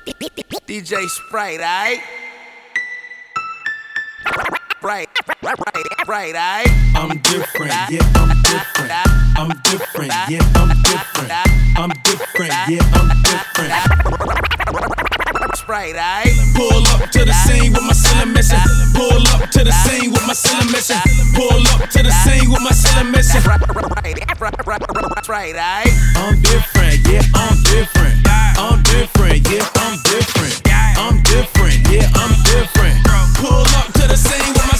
DJ Sprite, alright? Right, right, right, right, alright? I'm different, yeah, I'm different. I'm different, yeah, I'm different. I'm different, yeah, I'm different. Sprite, alright? Pull up to the scene with my cylinder missing. Pull up to the scene with my cylinder missing. Pull up to the scene with my cylinder missing. Right, right, right, right, right, alright? I'm different, yeah, I'm different. I'm different, yeah, I'm different. I'm different, yeah, I'm different. Pull up to the scene with my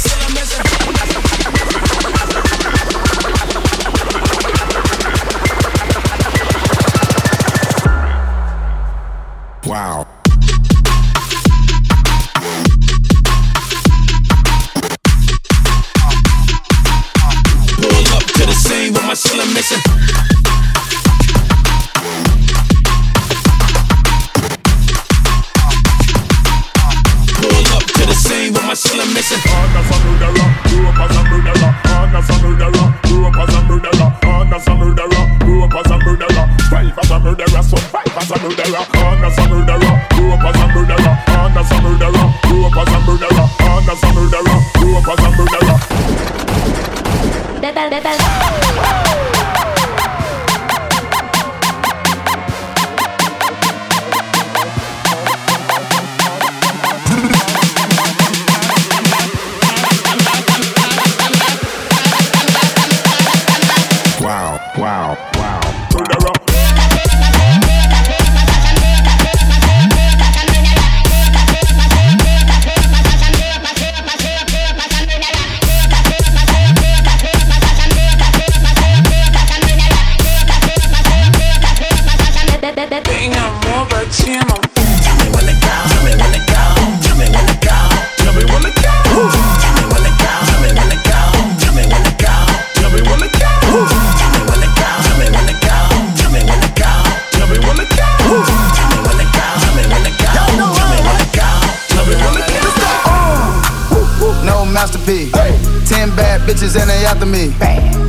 after me.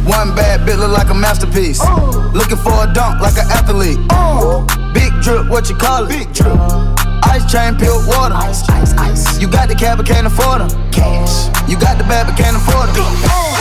One bad bitch look like a masterpiece. Looking for a dunk like an athlete. Big drip, what you call it? Big drip. Ice chain, pure water. Ice, ice, ice. You got the cab, but can't afford them. Cash. You got the bag, but can't afford them.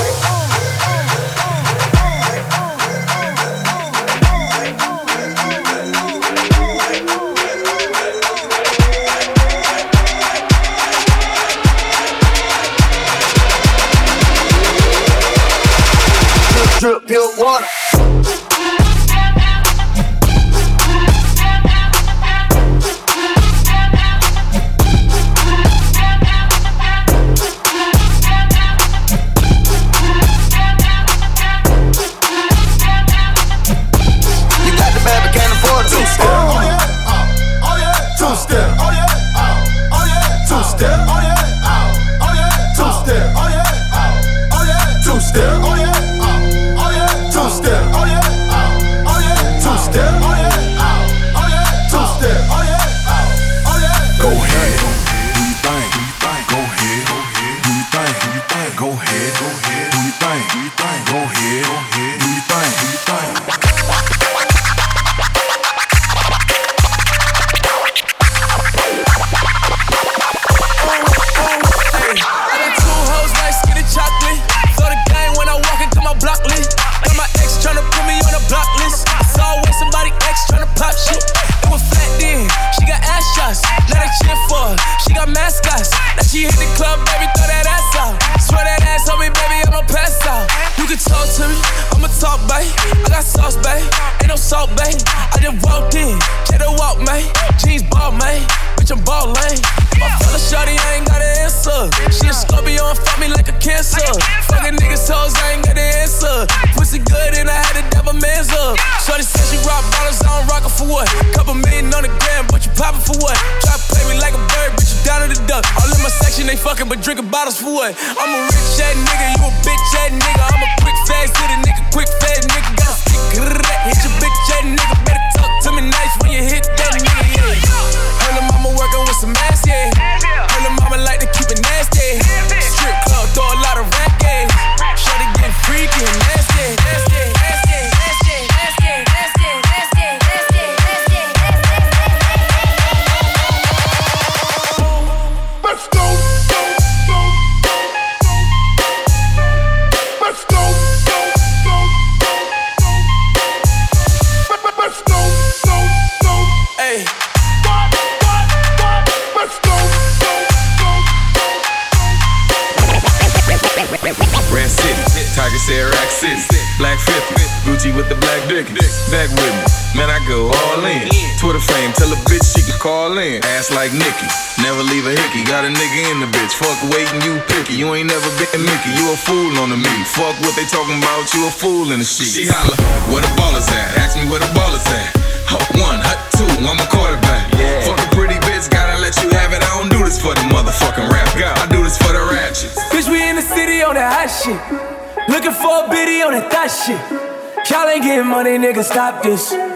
Fuck waiting, you picky. You ain't never been Mickey, you a fool on the me. Fuck what they talking about, you a fool in the sheet. She holla, where the ballers at? Ask me where the ballers at. Hut one, hut two, I'm a quarterback. Yeah. Fuck a pretty bitch, gotta let you have it. I don't do this for the motherfucking rap. I do this for the ratchets. Bitch, we in the city on that hot shit. Looking for a biddy on that thot shit. Y'all ain't getting money, nigga, stop this.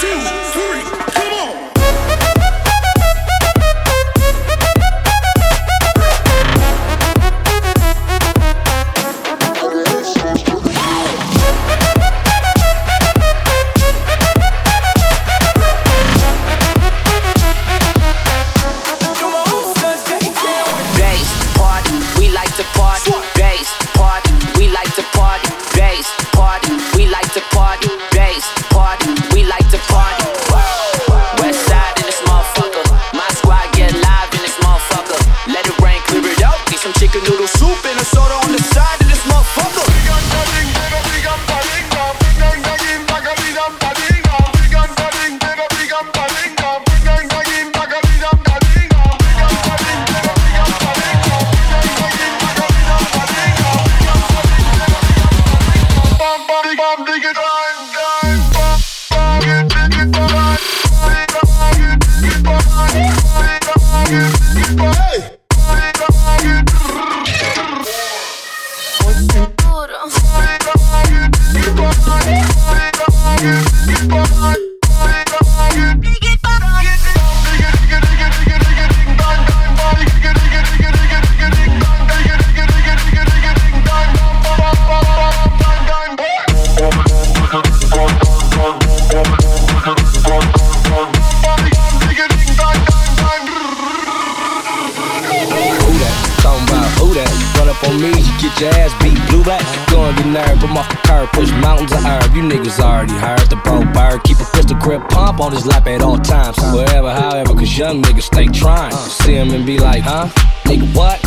Nigga, what?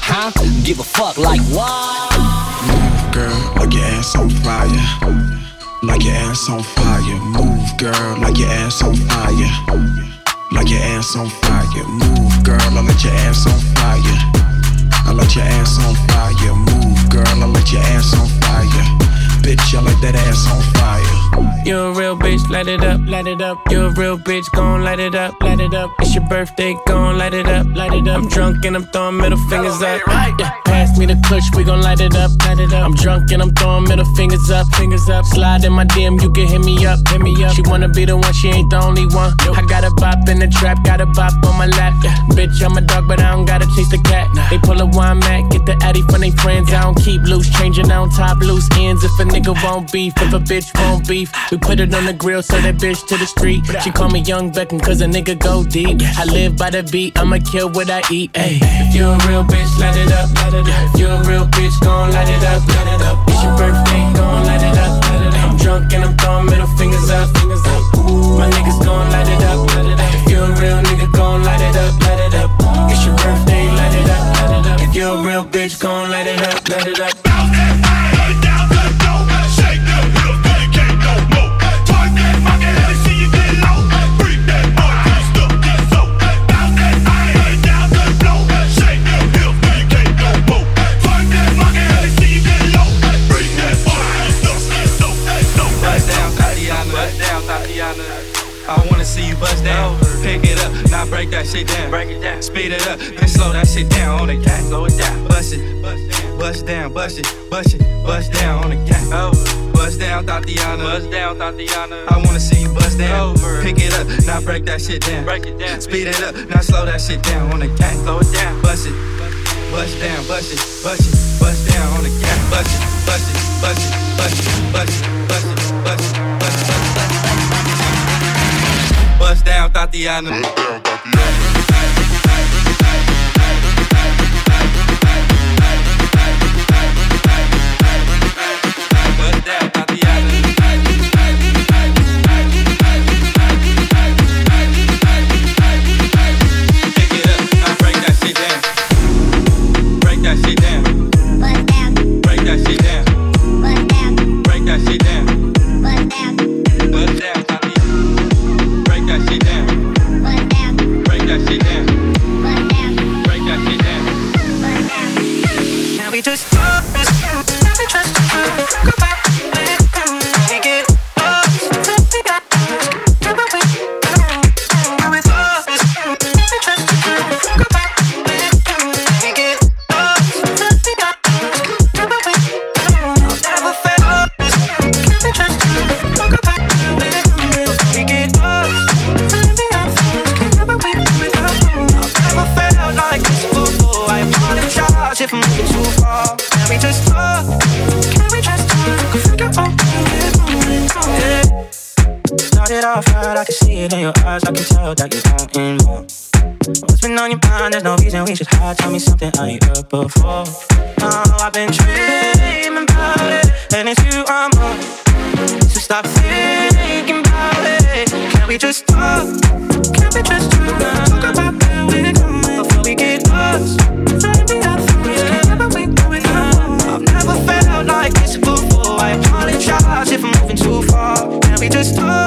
Huh? Give a fuck like what? girl, like your ass on fire. Like your ass on fire. Move, girl, like your ass on fire. Like your ass on fire. Move, girl, I let your ass on fire. I let your ass on fire. Move, girl, I let your ass on fire. Bitch, I like that ass on fire. You a real bitch, light it up, light it up. You a real bitch, gon' light it up, light it up. It's your birthday, gon' light it up, light it up. I'm drunk and I'm throwing middle fingers up. Yeah, pass me the clutch, we gon' light it up, light it up. I'm drunk and I'm throwing middle fingers up, fingers up. Slide in my DM, you can hit me up, hit me up. She wanna be the one, she ain't the only one. I got a bop in the trap, got a bop on my lap. Yeah, bitch, I'm a dog, but I don't gotta chase the cat. They pull a wine mat, get the addy from they friends. I don't keep loose, changing on top loose ends. If a nigga won't beef, if a bitch won't beef, we put it on the grill, so that bitch to the street. She call me Young Beckham, cause a nigga go deep. I live by the beat, I'ma kill what I eat. Ayy, if you a real bitch, light it up. If you a real bitch, gon' light it up. It's your birthday, gon' light it up. I'm drunk and I'm throwing middle fingers up. My niggas gon' light it up. If you a real nigga, gon' light it up, light it up. It's your birthday, light it up, light it up. If you a real bitch, gon' light it up, light it up. Wanna see you bust down. Pick it up, now break that shit down. Break it down. Speed it up, then slow that shit down on the cat. Slow it down. Bust it, bust down, bust it, bust it, bust down on the cat. Oh. Bust down, Tatiana. Bust down, Tatiana. I wanna see you bust down. Pick it up, now break that shit down. Break it down. Speed it up, now slow that shit down on the cat. Slow it down. Bust it, bust down, bust it, bust it, bust down on the cat. Bust it, bust it, bust it, bust it, bust it, Hotel Tatiana. Então. it in your eyes, I can tell that you're wanting more. What's been on your mind? There's no reason we should hide. Tell me something I ain't heard before. Oh, I've been dreaming about it, and it's you I'm on. So stop thinking about it. Can we just talk? Can we just talk about where we're going before we get lost? Trying to be out I've never felt like this before. I apologize if I'm moving too far. Can we just talk?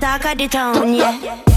talk of the town, yeah.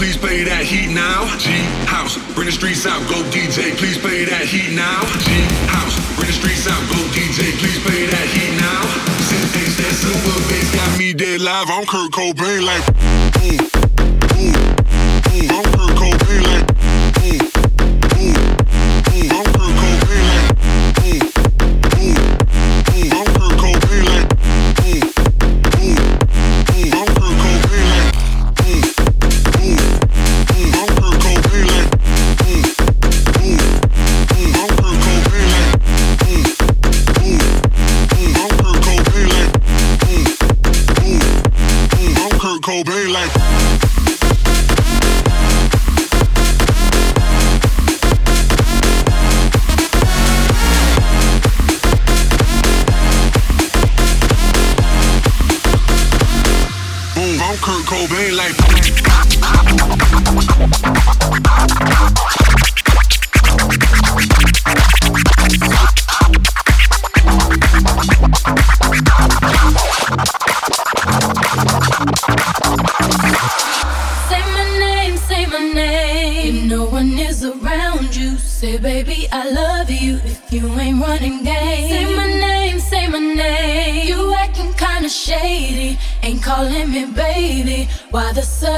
please play that heat now. G House, bring the streets out, go DJ, please play that heat now. G House, bring the streets out, go DJ, please play that heat now. Syntax, that silver bass got me dead live. I'm Kurt Cobain like, boom, boom, boom. I'm Kurt Cobain like. Cobain like. Baby. Why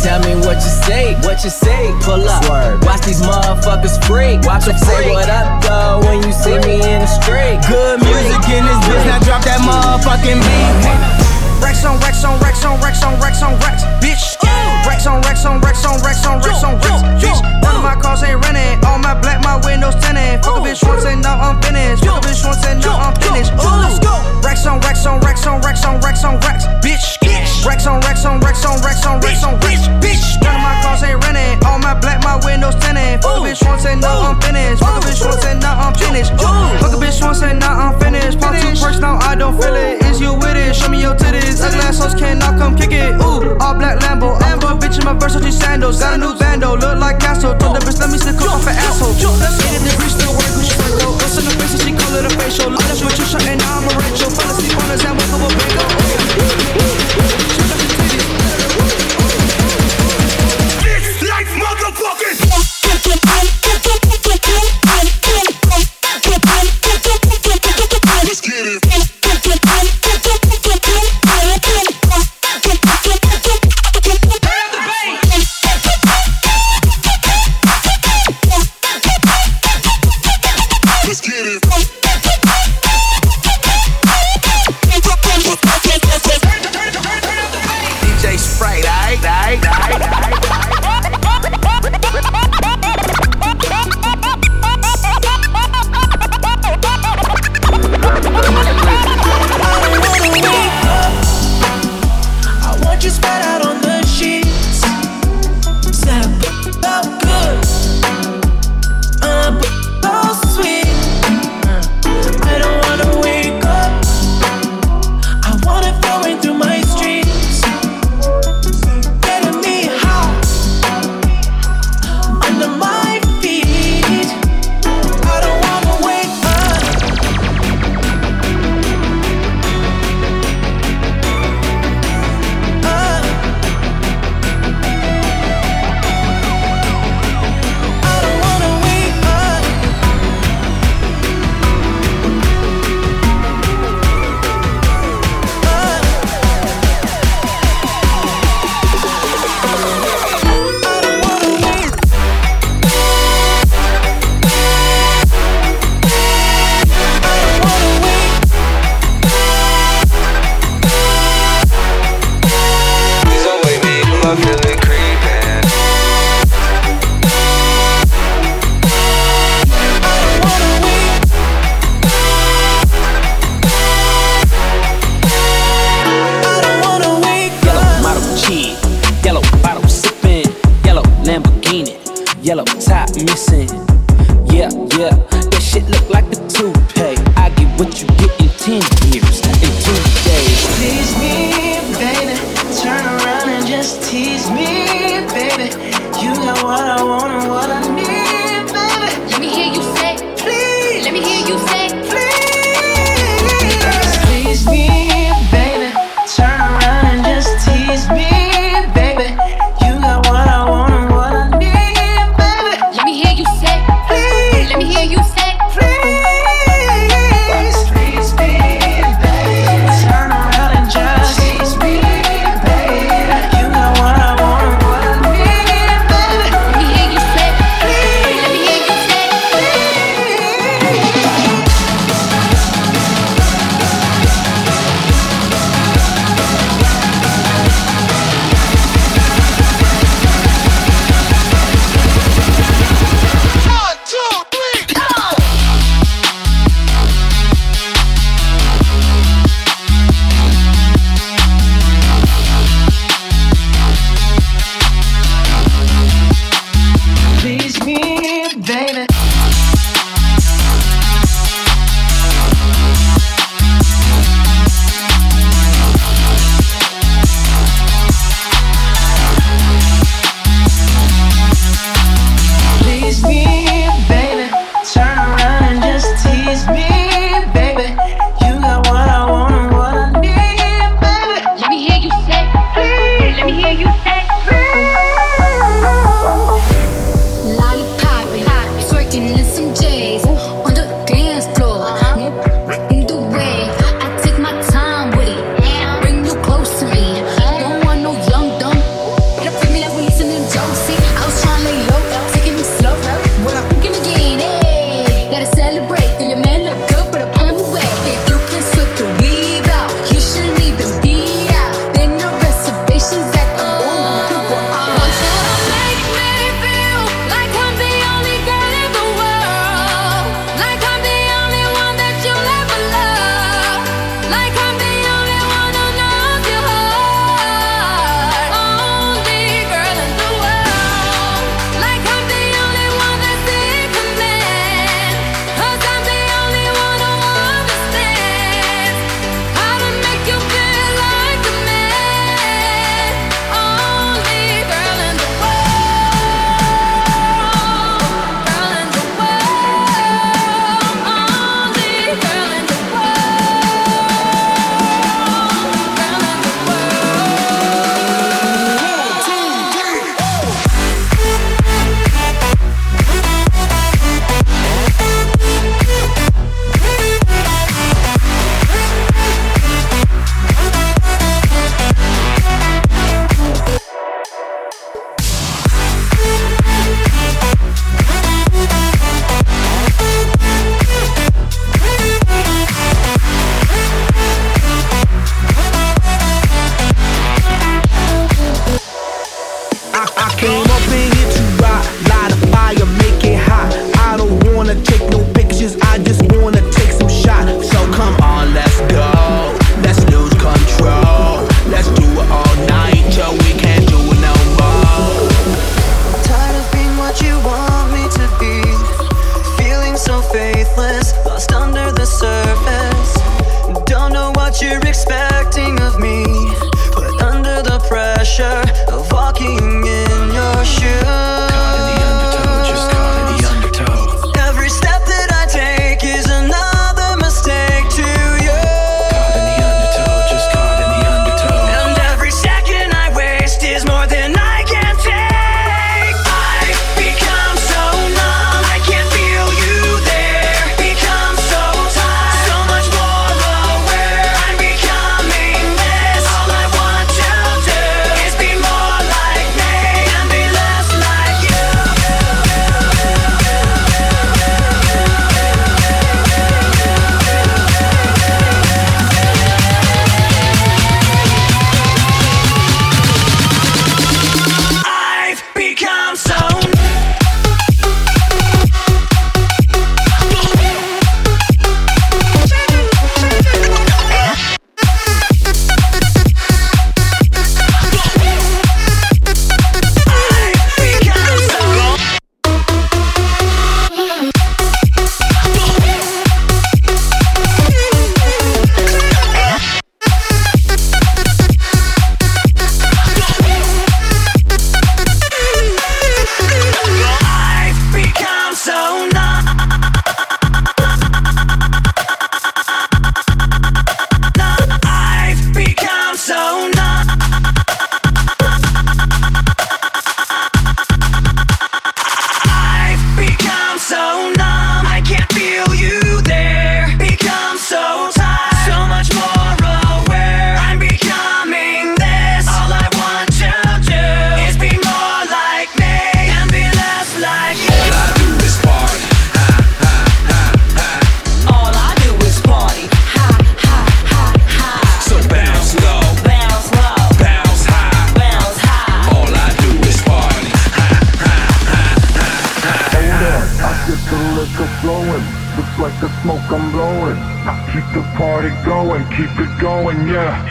Tell me what you say, what you say. Pull up, watch these motherfuckers freak. Watch them say what up, though, when you see me in the street. Good music in this bitch, now drop that motherfucking beat. Rex on Rex on Rex on Rex on Rex on Rex, bitch. Rex on Rex on Rex on Rex on Rex on Rex, bitch. None of my cars ain't renting. All my black, my windows tinted. Fuck a bitch once and now I'm finished. Fuck a bitch once and now I'm finished. Let's go. Rex on Rex on Rex on Rex on Rex on Rex, bitch. Rex on Rex on Rex on Rex on Rex on Rex, bitch. None of my cars ain't renting. All my black, my windows tinted. Fuck a bitch once and now I'm finished. Fuck a bitch once and now I'm finished. Fuck a bitch once and now I'm finished. Pop two perks now I don't feel it. Is you with it? Show me your titties. Ugly assholes cannot come kick it. Ooh, all black Lambo. I put a bitch in my Versace sandals. Got a new bando, look like Castle. Told the bitch let me stick up off an asshole. Let's get it, the bitch still wearing Gucci Franco. What's in the face and she call it a facial. Just put you shot and now I'm a Rachel. Fell asleep on his hand, wake up a bingo.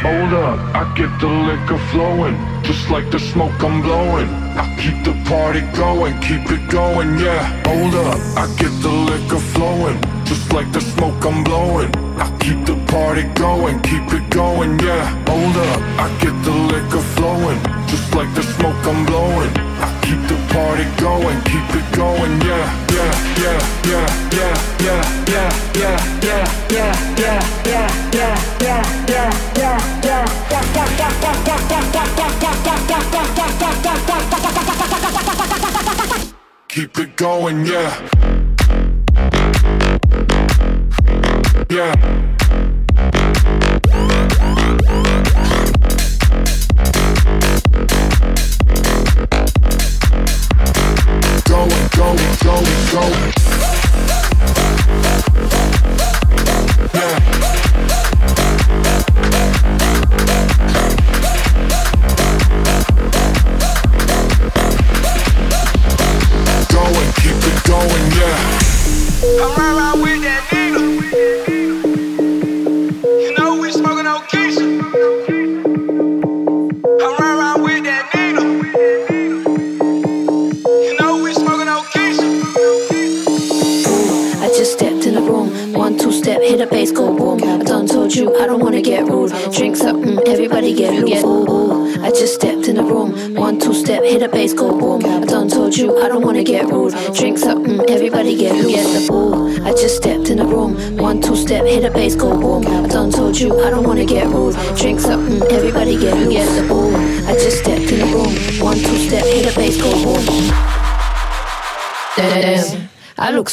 Hold up, I get the liquor flowing, just like the smoke I'm blowing. I keep the party going, keep it going, yeah. Hold up, I get the liquor flowing, just like the smoke I'm blowing. I keep the party going, keep it going, yeah. Hold up, I get the liquor flowing, just like the smoke I'm blowing. I keep the party going, keep it going, yeah, yeah, yeah, yeah, yeah, yeah, yeah, yeah, yeah, yeah, yeah, yeah, yeah, yeah, yeah, yeah, yeah. yeah, Keep it going, yeah. Yeah.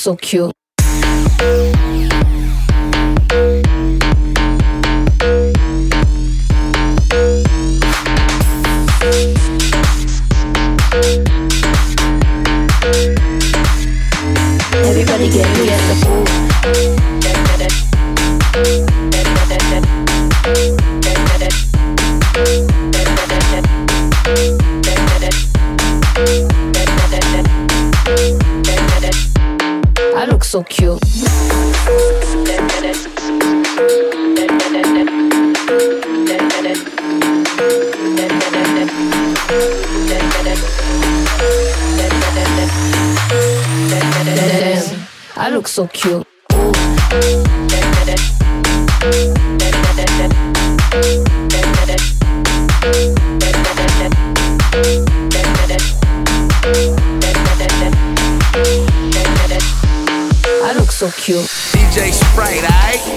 So cute. Look so cute. I look so cute. DJ Sprite, aight,